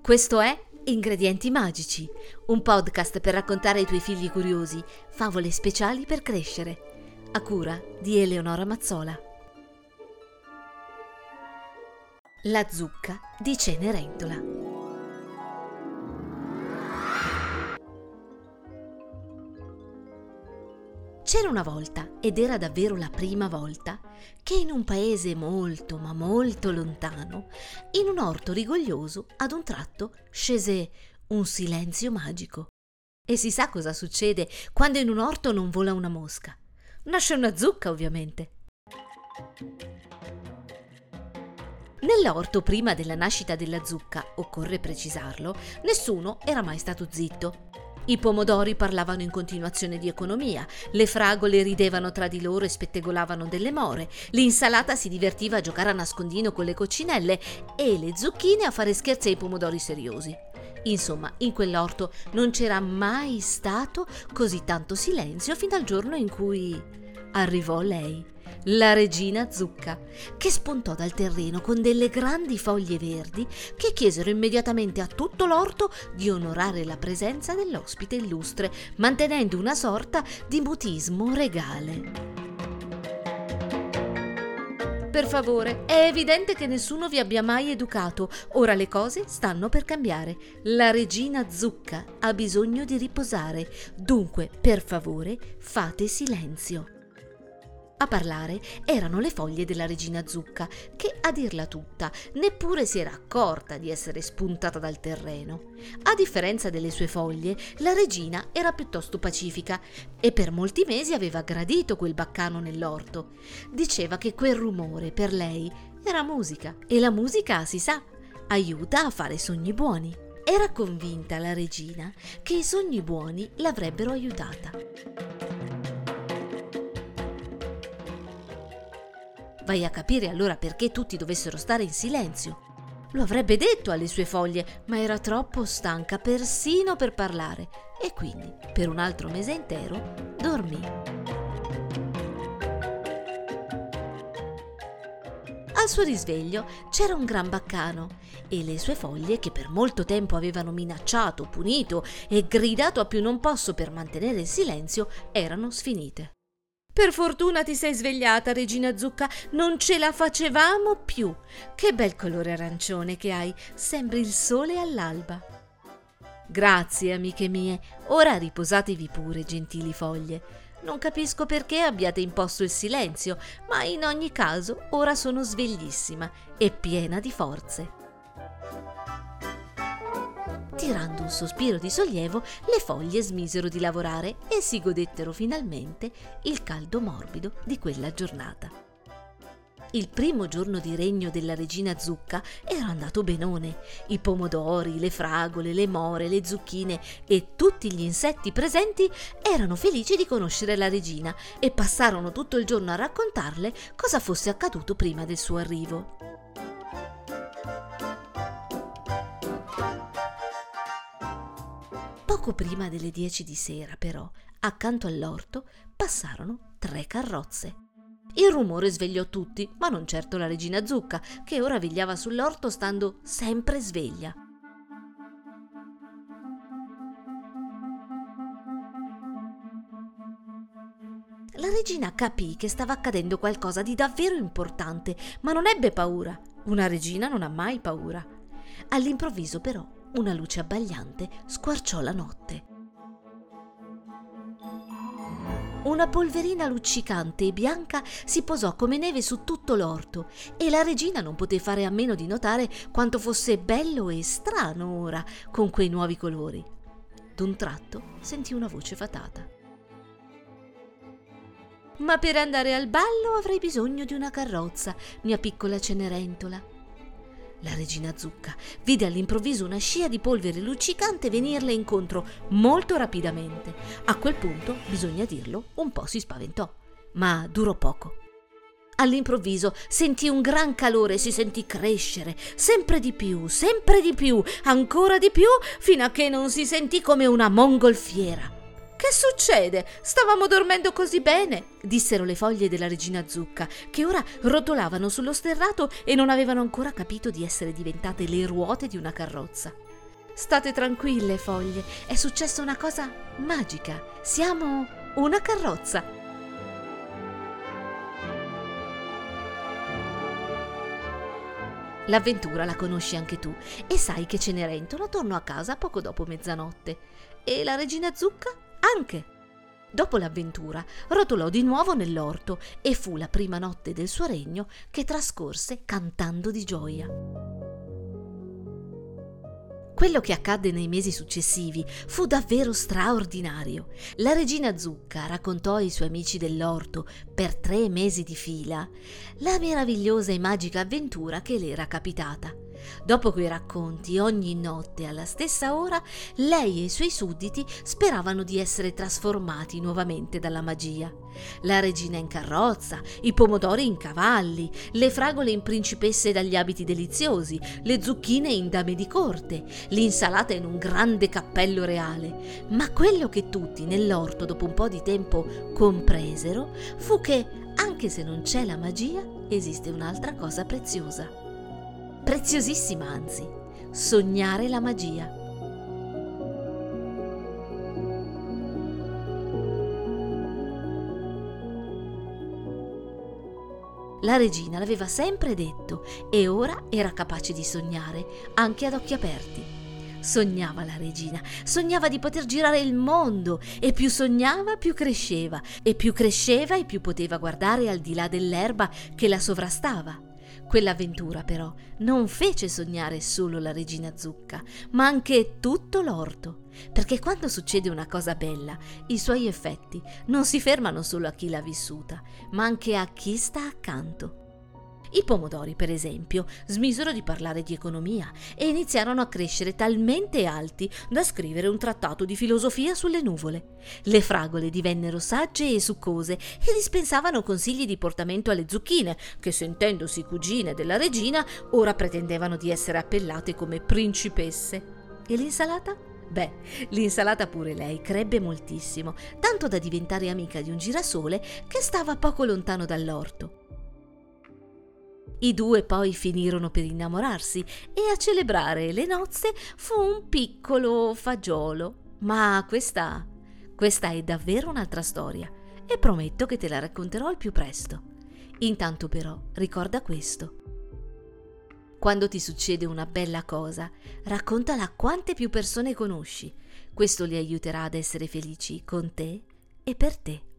Questo è Ingredienti Magici, un podcast per raccontare ai tuoi figli curiosi favole speciali per crescere, a cura di Eleonora Mazzola. La zucca di Cenerentola. C'era una volta, ed era davvero la prima volta, che in un paese molto ma molto lontano, in un orto rigoglioso, ad un tratto scese un silenzio magico. E si sa cosa succede quando in un orto non vola una mosca. Nasce una zucca, ovviamente. Nell'orto prima della nascita della zucca, occorre precisarlo, nessuno era mai stato zitto. I pomodori parlavano in continuazione di economia, le fragole ridevano tra di loro e spettegolavano delle more, l'insalata si divertiva a giocare a nascondino con le coccinelle e le zucchine a fare scherzi ai pomodori seriosi. Insomma, in quell'orto non c'era mai stato così tanto silenzio fino al giorno in cui arrivò lei la regina Zucca, che spuntò dal terreno con delle grandi foglie verdi che chiesero immediatamente a tutto l'orto di onorare la presenza dell'ospite illustre, mantenendo una sorta di mutismo regale. Per favore, è evidente che nessuno vi abbia mai educato. Ora le cose stanno per cambiare. La regina Zucca ha bisogno di riposare. Dunque, per favore, fate silenzio. A parlare erano le foglie della regina Zucca, che, a dirla tutta, neppure si era accorta di essere spuntata dal terreno. A differenza delle sue foglie, la regina era piuttosto pacifica e per molti mesi aveva gradito quel baccano nell'orto. Diceva che quel rumore per lei era musica e la musica, si sa, aiuta a fare sogni buoni. Era convinta la regina che i sogni buoni l'avrebbero aiutata. Vai a capire allora perché tutti dovessero stare in silenzio. Lo avrebbe detto alle sue foglie, ma era troppo stanca persino per parlare e quindi, per un altro mese intero, dormì. Al suo risveglio c'era un gran baccano e le sue foglie, che per molto tempo avevano minacciato, punito e gridato a più non posso per mantenere il silenzio, erano sfinite. Per fortuna ti sei svegliata, regina Zucca, non ce la facevamo più. Che bel colore arancione che hai, sembri il sole all'alba. Grazie, amiche mie, ora riposatevi pure, gentili foglie. Non capisco perché abbiate imposto il silenzio, ma in ogni caso ora sono sveglissima e piena di forze. Tirando un sospiro di sollievo, le foglie smisero di lavorare e si godettero finalmente il caldo morbido di quella giornata. Il primo giorno di regno della regina Zucca era andato benone. I pomodori, le fragole, le more, le zucchine e tutti gli insetti presenti erano felici di conoscere la regina e passarono tutto il giorno a raccontarle cosa fosse accaduto prima del suo arrivo. Poco prima delle dieci di sera, però, accanto all'orto passarono tre carrozze. Il rumore svegliò tutti, ma non certo la regina Zucca, che ora vegliava sull'orto stando sempre sveglia. La regina capì che stava accadendo qualcosa di davvero importante, ma non ebbe paura. Una regina non ha mai paura. All'improvviso, però, una luce abbagliante squarciò la notte. Una polverina luccicante e bianca si posò come neve su tutto l'orto e la regina non poté fare a meno di notare quanto fosse bello e strano ora con quei nuovi colori. D'un tratto sentì una voce fatata. Ma per andare al ballo avrei bisogno di una carrozza, mia piccola Cenerentola. La regina Zucca vide all'improvviso una scia di polvere luccicante venirle incontro molto rapidamente. A quel punto, bisogna dirlo, un po' si spaventò, ma durò poco. All'improvviso sentì un gran calore e si sentì crescere, sempre di più, sempre di più, ancora di più, fino a che non si sentì come una mongolfiera che succede? Stavamo dormendo così bene, dissero le foglie della regina Zucca, che ora rotolavano sullo sterrato e non avevano ancora capito di essere diventate le ruote di una carrozza. State tranquille, foglie, è successa una cosa magica. Siamo una carrozza. L'avventura la conosci anche tu e sai che Cenerentola tornò a casa poco dopo mezzanotte e la regina Zucca anche. Dopo l'avventura rotolò di nuovo nell'orto e fu la prima notte del suo regno che trascorse cantando di gioia. Quello che accadde nei mesi successivi fu davvero straordinario. La regina Zucca raccontò ai suoi amici dell'orto, per tre mesi di fila, la meravigliosa e magica avventura che le era capitata. Dopo quei racconti, ogni notte alla stessa ora, lei e i suoi sudditi speravano di essere trasformati nuovamente dalla magia. La regina in carrozza, i pomodori in cavalli, le fragole in principesse dagli abiti deliziosi, le zucchine in dame di corte, l'insalata in un grande cappello reale. Ma quello che tutti nell'orto dopo un po' di tempo compresero fu che, anche se non c'è la magia, esiste un'altra cosa preziosa preziosissima anzi, sognare la magia. La regina l'aveva sempre detto e ora era capace di sognare, anche ad occhi aperti. Sognava la regina, sognava di poter girare il mondo e più sognava più cresceva e più cresceva e più poteva guardare al di là dell'erba che la sovrastava. Quell'avventura però non fece sognare solo la regina Zucca, ma anche tutto l'orto, perché quando succede una cosa bella, i suoi effetti non si fermano solo a chi l'ha vissuta, ma anche a chi sta accanto. I pomodori, per esempio, smisero di parlare di economia e iniziarono a crescere talmente alti da scrivere un trattato di filosofia sulle nuvole. Le fragole divennero sagge e succose e dispensavano consigli di portamento alle zucchine, che sentendosi cugine della regina, ora pretendevano di essere appellate come principesse. E l'insalata? Beh, l'insalata pure lei crebbe moltissimo, tanto da diventare amica di un girasole che stava poco lontano dall'orto. I due poi finirono per innamorarsi e a celebrare le nozze fu un piccolo fagiolo. Ma questa, questa è davvero un'altra storia e prometto che te la racconterò al più presto. Intanto però ricorda questo. Quando ti succede una bella cosa, raccontala a quante più persone conosci. Questo li aiuterà ad essere felici con te e per te.